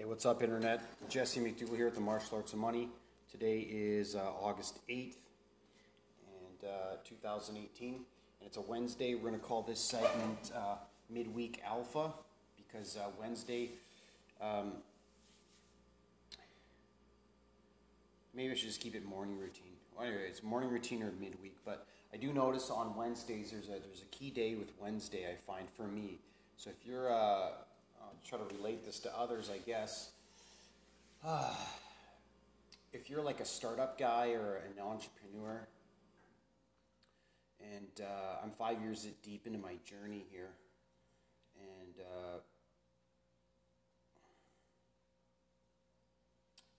Hey, what's up, Internet? Jesse McDougall here at the Martial Arts of Money. Today is uh, August 8th, and uh, 2018, and it's a Wednesday. We're going to call this segment uh, Midweek Alpha because uh, Wednesday. Um, maybe I should just keep it morning routine. Well, anyway, it's morning routine or midweek, but I do notice on Wednesdays there's a there's a key day with Wednesday. I find for me. So if you're uh, I'll try to relate this to others, I guess. If you're like a startup guy or an entrepreneur, and uh, I'm five years deep into my journey here, and uh,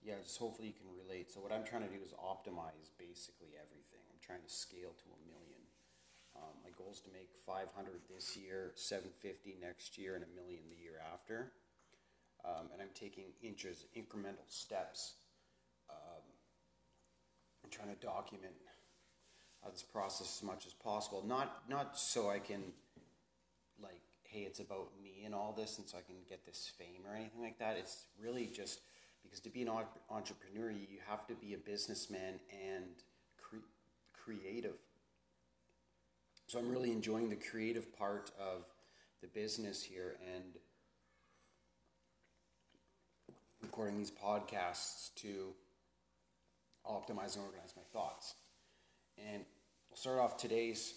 yeah, just hopefully you can relate. So what I'm trying to do is optimize basically everything. I'm trying to scale to a million. Um, my goal is to make 500 this year, 750 next year, and a million the year after. Um, and I'm taking inches, incremental steps. Um, I'm trying to document uh, this process as much as possible. Not not so I can like, hey, it's about me and all this, and so I can get this fame or anything like that. It's really just because to be an entrepreneur, you have to be a businessman and cre- creative. So I'm really enjoying the creative part of the business here and recording these podcasts to optimize and organize my thoughts. And we'll start off today's,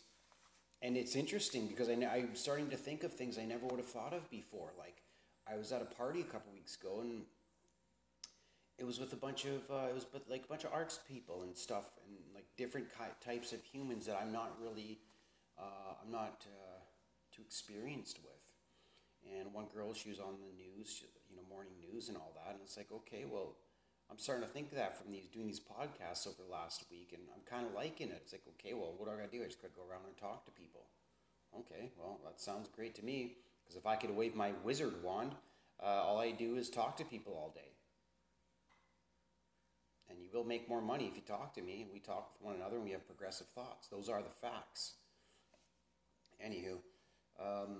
and it's interesting because I, I'm starting to think of things I never would have thought of before. Like I was at a party a couple weeks ago and it was with a bunch of uh, it was but like a bunch of arts people and stuff and like different types of humans that I'm not really uh, I'm not uh, too experienced with. And one girl, she was on the news, you know, morning news and all that, and it's like, okay, well, I'm starting to think that from these doing these podcasts over the last week, and I'm kind of liking it. It's like, okay, well, what do I got to do? I just got to go around and talk to people. Okay, well, that sounds great to me because if I could wave my wizard wand, uh, all I do is talk to people all day and you will make more money if you talk to me and we talk with one another and we have progressive thoughts. Those are the facts. Anywho, um,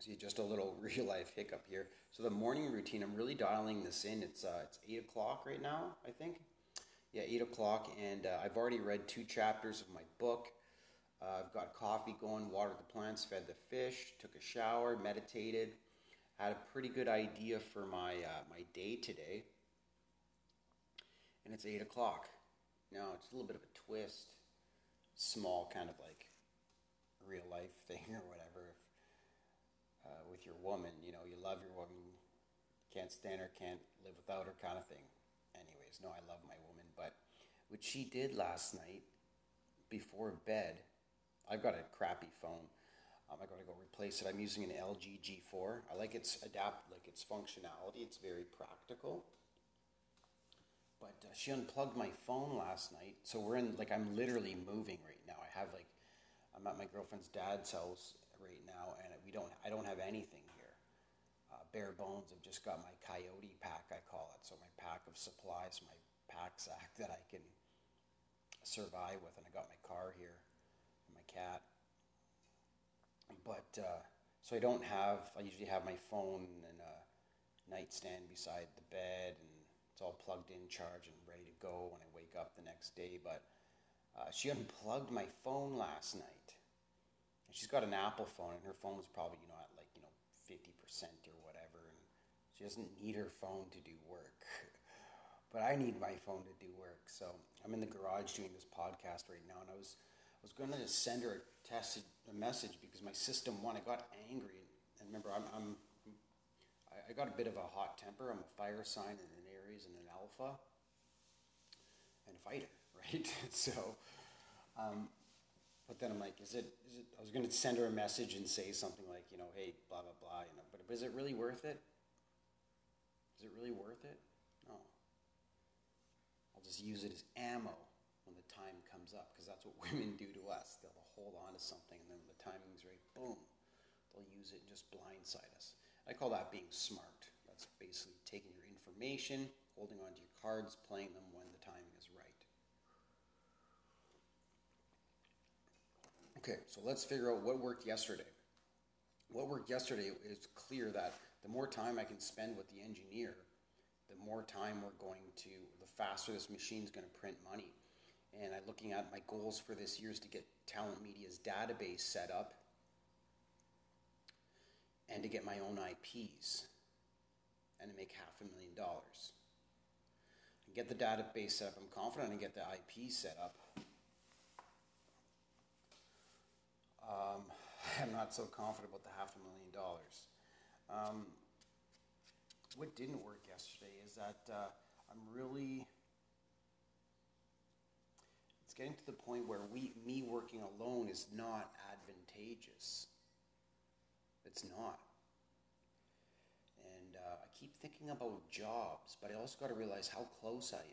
see just a little real life hiccup here. So the morning routine, I'm really dialing this in. It's uh, it's eight o'clock right now, I think. Yeah, eight o'clock, and uh, I've already read two chapters of my book. Uh, I've got coffee going, watered the plants, fed the fish, took a shower, meditated. Had a pretty good idea for my uh, my day today, and it's eight o'clock. Now it's a little bit of a twist, small kind of like real life thing or whatever. If, uh, with your woman, you know, you love your woman, can't stand her, can't live without her, kind of thing. Anyways, no, I love my woman, but what she did last night before bed I've got a crappy phone. Um, I got to go replace it. I'm using an LG G4. I like its adapt, like its functionality. It's very practical. But uh, she unplugged my phone last night, so we're in like I'm literally moving right now. I have like I'm at my girlfriend's dad's house right now, and we don't I don't have anything here. Uh, bare bones. I've just got my coyote pack, I call it. So my pack of supplies, my pack sack that I can survive with, and I got my car here and my cat. But uh, so I don't have. I usually have my phone and a nightstand beside the bed, and it's all plugged in, charged, and ready to go when I wake up the next day. But uh, she unplugged my phone last night, and she's got an Apple phone, and her phone was probably you know at like you know fifty percent or whatever, and she doesn't need her phone to do work. but I need my phone to do work. So I'm in the garage doing this podcast right now, and I was I was going to send her a, test, a message because my system one, I got angry. And remember, I'm, I'm I got a bit of a hot temper. I'm a fire sign and an Aries and an Alpha and a fighter, right? so, um, but then I'm like, is it, is it, I was going to send her a message and say something like, you know, hey, blah, blah, blah, you know, but, but is it really worth it? Is it really worth it? No. I'll just use it as ammo when the time comes up because that's what women do to us. They'll hold on to something and then when the timing's right, boom, they'll use it and just blindside us. I call that being smart. Basically taking your information, holding on to your cards, playing them when the timing is right. Okay, so let's figure out what worked yesterday. What worked yesterday is clear that the more time I can spend with the engineer, the more time we're going to, the faster this machine's going to print money. And I'm looking at my goals for this year is to get Talent Media's database set up and to get my own IPs and to make half a million dollars. And get the database set up. I'm confident I get the IP set up. Um, I'm not so confident about the half a million dollars. Um, what didn't work yesterday is that uh, I'm really. It's getting to the point where we, me working alone is not advantageous. It's not. Keep thinking about jobs, but I also got to realize how close I am.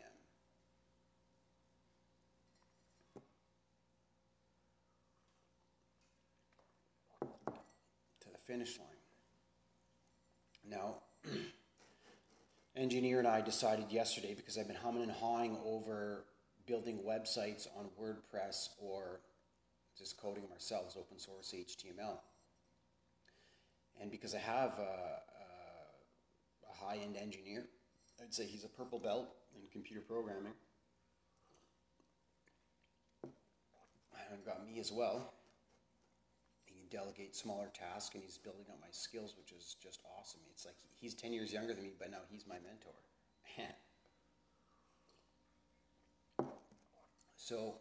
To the finish line. Now, engineer and I decided yesterday because I've been humming and hawing over building websites on WordPress or just coding them ourselves, open source HTML. And because I have a high end engineer, I'd say he's a purple belt in computer programming. And I've got me as well. He can delegate smaller tasks and he's building up my skills, which is just awesome. It's like he's 10 years younger than me, but now he's my mentor. so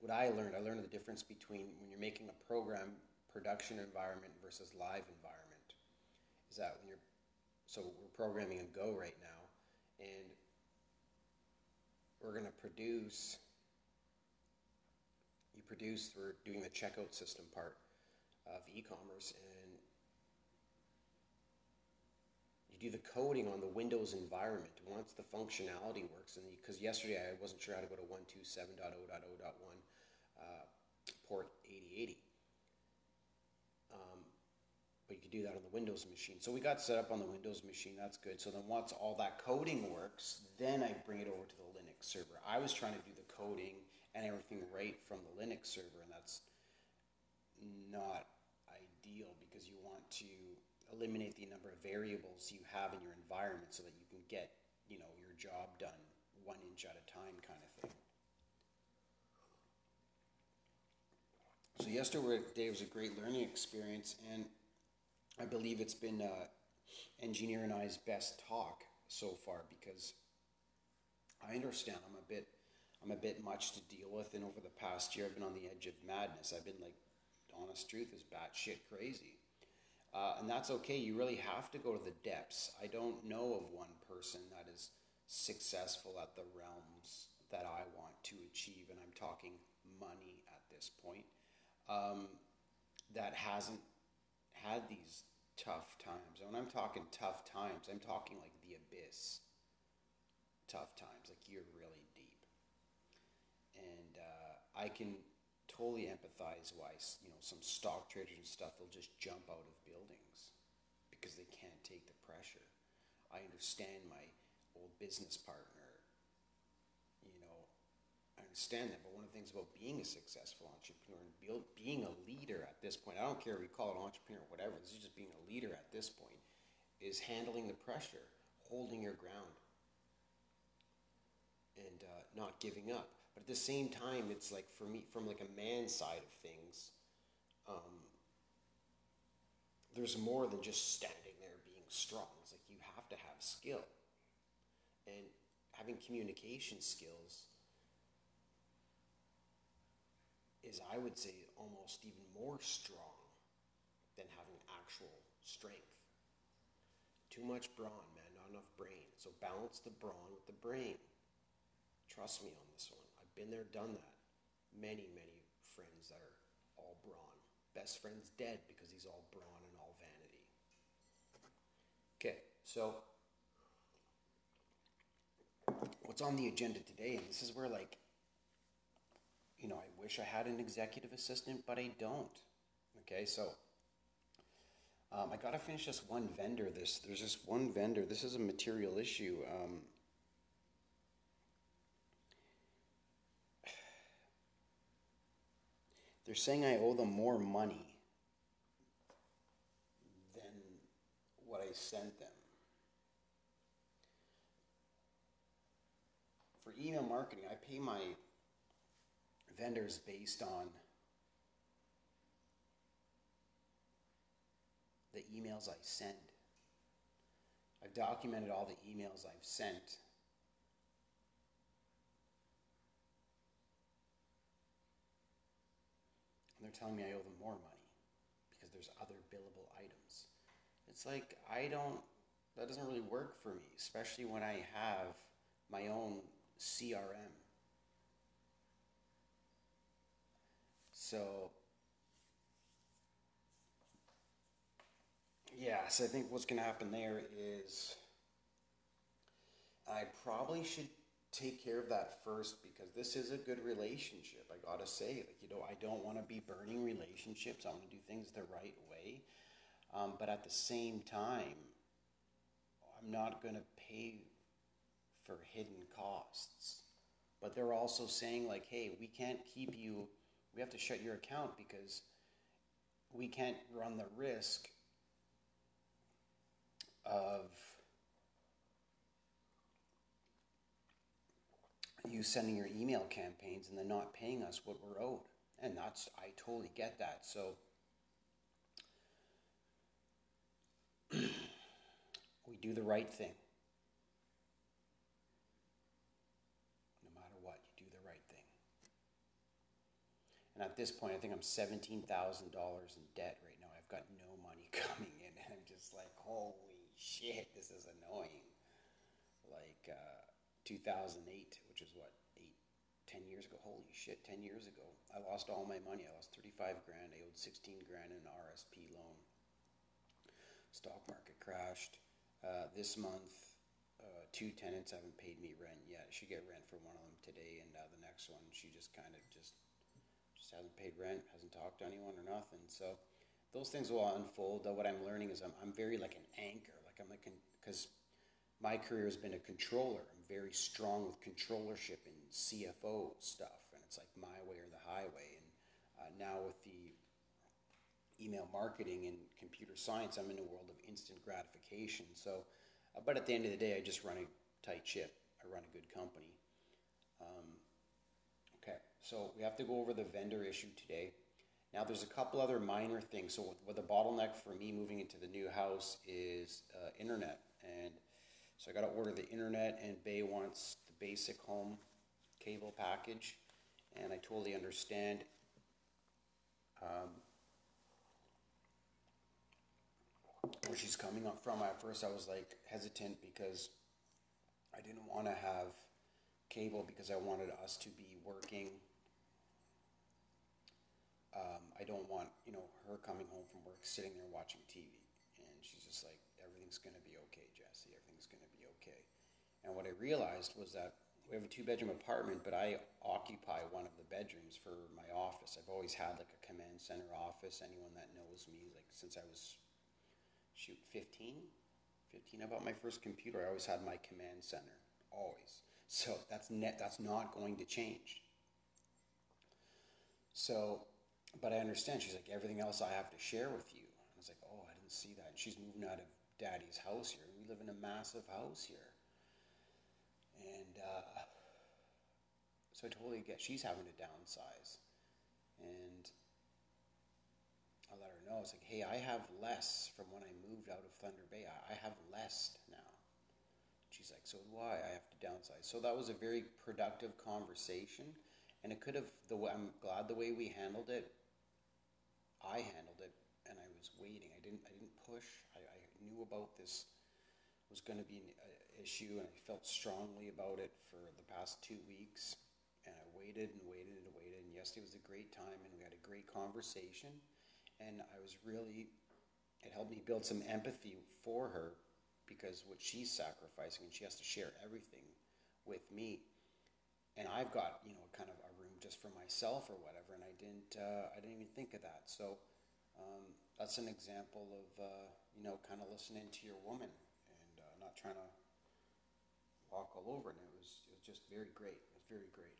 what I learned, I learned the difference between when you're making a program production environment versus live environment. Is that when you're so we're programming in Go right now, and we're going to produce. You produce. We're doing the checkout system part of e-commerce, and you do the coding on the Windows environment. Once the functionality works, and because yesterday I wasn't sure how to go to 127.0.0.1 uh, port 8080. Um, but you do that on the Windows machine. So we got set up on the Windows machine. That's good. So then once all that coding works, then I bring it over to the Linux server. I was trying to do the coding and everything right from the Linux server, and that's not ideal because you want to eliminate the number of variables you have in your environment so that you can get you know your job done one inch at a time kind of thing. So yesterday was a great learning experience, and I believe it's been uh, engineer and I's best talk so far because I understand I'm a bit I'm a bit much to deal with, and over the past year I've been on the edge of madness. I've been like, honest truth is batshit crazy. Uh, and that's okay. You really have to go to the depths. I don't know of one person that is successful at the realms that I want to achieve, and I'm talking money at this point um, that hasn't had these tough times. And when I'm talking tough times, I'm talking like the abyss tough times, like you're really deep. And uh, I can totally empathize why you know some stock traders and stuff will just jump out of buildings because they can't take the pressure. I understand my old business partner understand that, but one of the things about being a successful entrepreneur and build, being a leader at this point, I don't care if you call it entrepreneur or whatever, this is just being a leader at this point, is handling the pressure, holding your ground, and uh, not giving up. But at the same time, it's like for me, from like a man's side of things, um, there's more than just standing there being strong. It's like you have to have skill. And having communication skills is, I would say, almost even more strong than having actual strength. Too much brawn, man, not enough brain. So balance the brawn with the brain. Trust me on this one. I've been there, done that. Many, many friends that are all brawn. Best friend's dead because he's all brawn and all vanity. Okay, so what's on the agenda today? And this is where, like, you know, I wish I had an executive assistant, but I don't. Okay, so um, I got to finish this one vendor. This there's this one vendor. This is a material issue. Um, they're saying I owe them more money than what I sent them. For email marketing, I pay my vendors based on the emails I send. I've documented all the emails I've sent. And they're telling me I owe them more money because there's other billable items. It's like, I don't, that doesn't really work for me, especially when I have my own CRM. So, yeah, so I think what's going to happen there is I probably should take care of that first because this is a good relationship. I gotta say, like you know, I don't want to be burning relationships. I want to do things the right way, um, but at the same time, I'm not gonna pay for hidden costs. But they're also saying like, hey, we can't keep you. We have to shut your account because we can't run the risk of you sending your email campaigns and then not paying us what we're owed. And that's, I totally get that. So we do the right thing. No matter what, you do the right thing. And at this point, I think I'm $17,000 in debt right now. I've got no money coming in. And I'm just like, holy shit, this is annoying. Like, uh, 2008, which is what, eight, 10 years ago. Holy shit, 10 years ago. I lost all my money. I lost 35 grand. I owed 16 grand in an RSP loan. Stock market crashed. Uh, this month, uh, two tenants haven't paid me rent yet. She get rent for one of them today, and uh, the next one, she just kind of just just hasn't paid rent, hasn't talked to anyone or nothing. So those things will unfold. Though what I'm learning is I'm, I'm very like an anchor. Like I'm like because my career has been a controller. I'm very strong with controllership and CFO stuff, and it's like my way or the highway. And uh, now with the email marketing and computer science, I'm in a world of instant gratification. So, uh, but at the end of the day, I just run a tight ship. I run a good company. Um, so we have to go over the vendor issue today. Now, there's a couple other minor things. So, what the bottleneck for me moving into the new house is uh, internet and so I got to order the internet, and Bay wants the basic home cable package, and I totally understand. Um, where she's coming up from. At first, I was like hesitant because I didn't want to have cable because I wanted us to be working. Um, I don't want you know her coming home from work, sitting there watching TV, and she's just like, everything's going to be okay, Jesse. Everything's going to be okay. And what I realized was that we have a two bedroom apartment, but I occupy one of the bedrooms for my office. I've always had like a command center office. Anyone that knows me, like since I was, shoot, 15? 15, I bought my first computer. I always had my command center, always. So that's net, that's not going to change. So, but I understand. She's like, everything else I have to share with you. I was like, oh, I didn't see that. And she's moving out of daddy's house here. We live in a massive house here. And uh, so I totally get she's having to downsize. And I let her know. It's like, hey, I have less from when I moved out of Thunder Bay. I, I have less now. She's like, so do I. I have to downsize. So that was a very productive conversation. And it could have, the way, I'm glad the way we handled it, I handled it, and I was waiting. I didn't, I didn't push. I, I knew about this was going to be an uh, issue, and I felt strongly about it for the past two weeks. And I waited and waited and waited. And yesterday was a great time, and we had a great conversation. And I was really, it helped me build some empathy for her because what she's sacrificing, and she has to share everything with me. And I've got, you know, kind of just for myself or whatever, and I didn't, uh, I didn't even think of that. So um, that's an example of uh, you know kind of listening to your woman and uh, not trying to walk all over. And it was it was just very great. It was very great.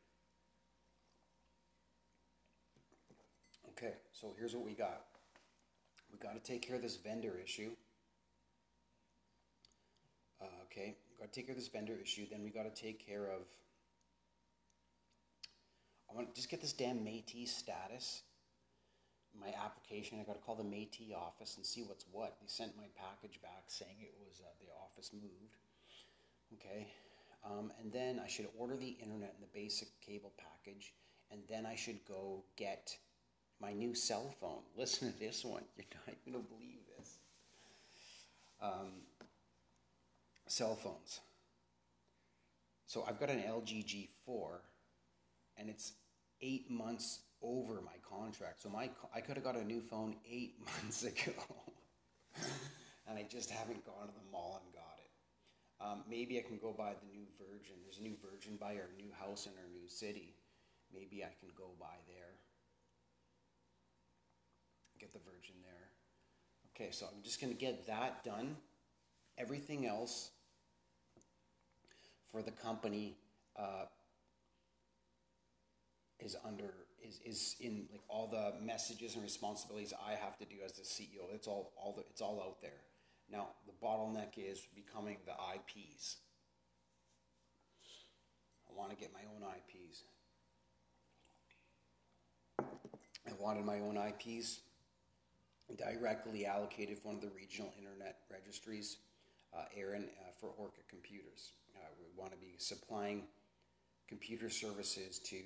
Okay, so here's what we got. We got to take care of this vendor issue. Uh, okay, we got to take care of this vendor issue. Then we got to take care of. I want to just get this damn Métis status. My application. I got to call the Métis office and see what's what. They sent my package back saying it was uh, the office moved. Okay, um, and then I should order the internet and the basic cable package, and then I should go get my new cell phone. Listen to this one. You're not going to believe this. Um, cell phones. So I've got an LG G4, and it's eight months over my contract. So my I could have got a new phone eight months ago, and I just haven't gone to the mall and got it. Um, maybe I can go buy the new Virgin. There's a new Virgin by our new house in our new city. Maybe I can go by there. Get the Virgin there. Okay, so I'm just going to get that done. Everything else for the company uh, is under is, is in like all the messages and responsibilities I have to do as the CEO. It's all all the, it's all out there. Now the bottleneck is becoming the IPs. I want to get my own IPs. I wanted my own IPs directly allocated for one of the regional internet registries, uh, ARIN, uh, for Orca Computers. Uh, we want to be supplying computer services to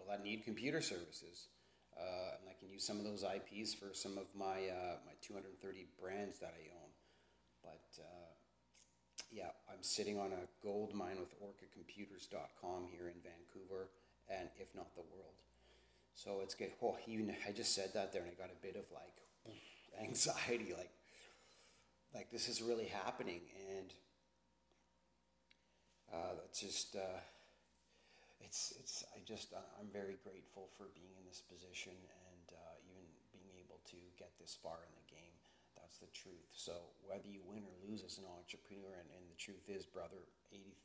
people that need computer services. Uh, and I can use some of those IPs for some of my uh, my 230 brands that I own. But uh, yeah, I'm sitting on a gold mine with OrcaComputers.com here in Vancouver, and if not the world. So it's good. Oh, even I just said that there, and I got a bit of like anxiety, like like this is really happening, and uh, it's just uh, it's it's I just I'm very grateful for being in this position and uh, even being able to get this far in the game. That's the truth. So whether you win or lose as an entrepreneur, and, and the truth is, brother, eighty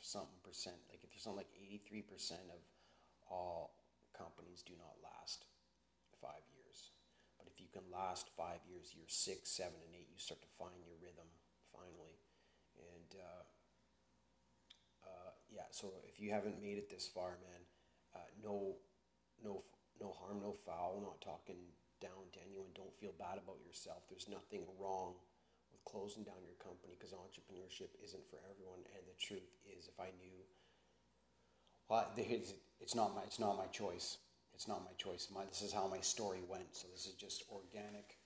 something percent, like if you're something like eighty three percent of all companies do not last five years. But if you can last five years, year six, seven, and eight, you start to find your rhythm finally. And uh, uh, yeah, so if you haven't made it this far, man, uh, no, no, no harm, no foul. Not talking down to anyone. Don't feel bad about yourself. There's nothing wrong with closing down your company because entrepreneurship isn't for everyone. And the truth is, if I knew well, it's not my it's not my choice. It's not my choice. My, this is how my story went. So this is just organic,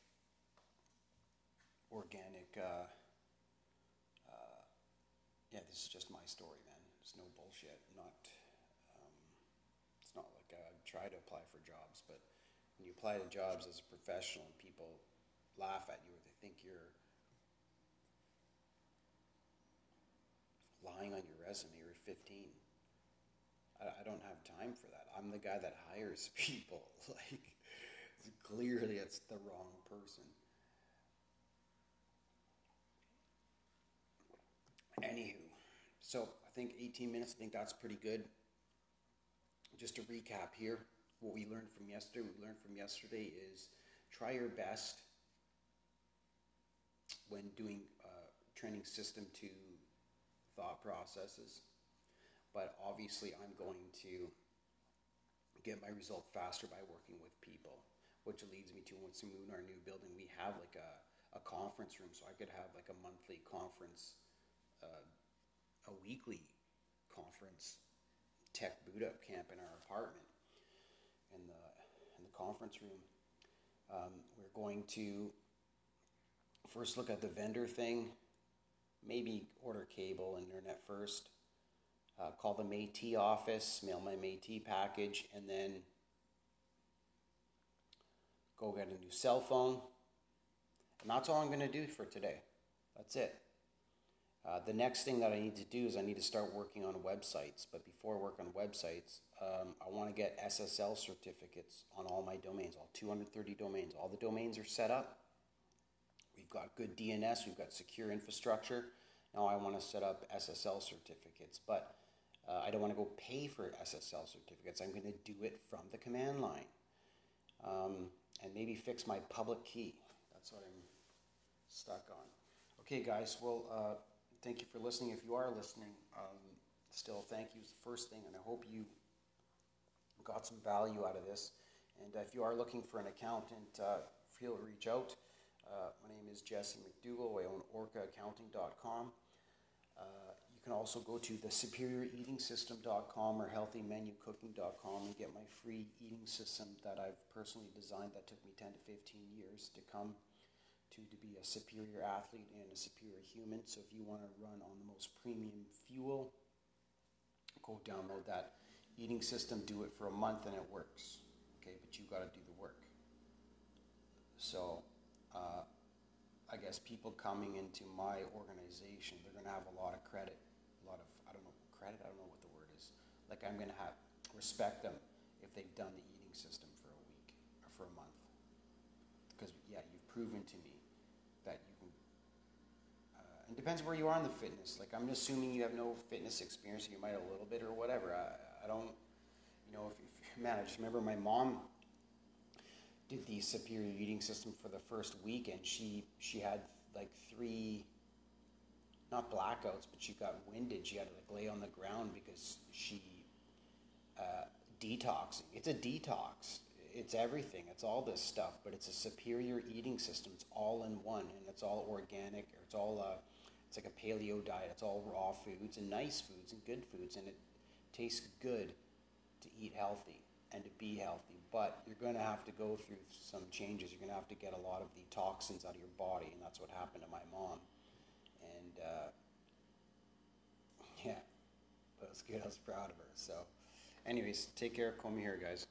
organic. Uh, uh, yeah, this is just my story, man. It's no bullshit. Not. Um, it's not like I try to apply for jobs, but when you apply to jobs as a professional, and people laugh at you or they think you're lying on your resume. You're 15 I, I don't have time for that. I'm the guy that hires people. like, clearly, it's the wrong person. Anywho, so think 18 minutes, I think that's pretty good. Just to recap here, what we learned from yesterday, we learned from yesterday is try your best when doing uh, training system to thought processes but obviously I'm going to get my result faster by working with people, which leads me to once we move in our new building, we have like a, a conference room, so I could have like a monthly conference, uh, a weekly conference tech boot up camp in our apartment in the in the conference room. Um, we're going to first look at the vendor thing, maybe order cable and internet first uh, call the Métis office, mail my Métis package, and then go get a new cell phone. And that's all I'm going to do for today. That's it. Uh, the next thing that I need to do is I need to start working on websites. But before I work on websites, um, I want to get SSL certificates on all my domains, all 230 domains. All the domains are set up. We've got good DNS, we've got secure infrastructure. Now I want to set up SSL certificates. But Uh, I don't want to go pay for SSL certificates. I'm going to do it from the command line. Um, and maybe fix my public key. That's what I'm stuck on. Okay, guys. Well, uh, thank you for listening. If you are listening, um, still, thank you is the first thing, and I hope you got some value out of this. And uh, if you are looking for an accountant, uh, feel reach out. Uh, my name is Jesse McDougall. I own orcaaccounting.com. Uh, you can also go to the superioreatingsystem.com or healthymenucooking.com and get my free eating system that I've personally designed that took me 10 to 15 years to come to, to be a superior athlete and a superior human. So if you want to run on the most premium fuel, go download that eating system, do it for a month, and it works. Okay, but you got to do the work. So, uh, I guess people coming into my organization, they're going to have a lot of credit, a lot of I don't know credit. I don't know what the word is. Like I'm going to have respect them if they've done the eating system for a week or for a month. Because yeah, you've proven to me that you can. Uh, it depends where you are in the fitness. Like I'm assuming you have no fitness experience. You might a little bit or whatever. I, I don't. You know, if, if man, I just remember my mom did the superior eating system for the first week and she she had like three not blackouts but she got winded she had to like lay on the ground because she uh, detoxing it's a detox it's everything it's all this stuff but it's a superior eating system it's all in one and it's all organic or it's all uh, it's like a paleo diet it's all raw foods and nice foods and good foods and it tastes good to eat healthy and to be healthy. But you're going to have to go through some changes. You're going to have to get a lot of the toxins out of your body, and that's what happened to my mom. And uh, yeah, that was good. I was proud of her. So, anyways, take care. Call me here, guys.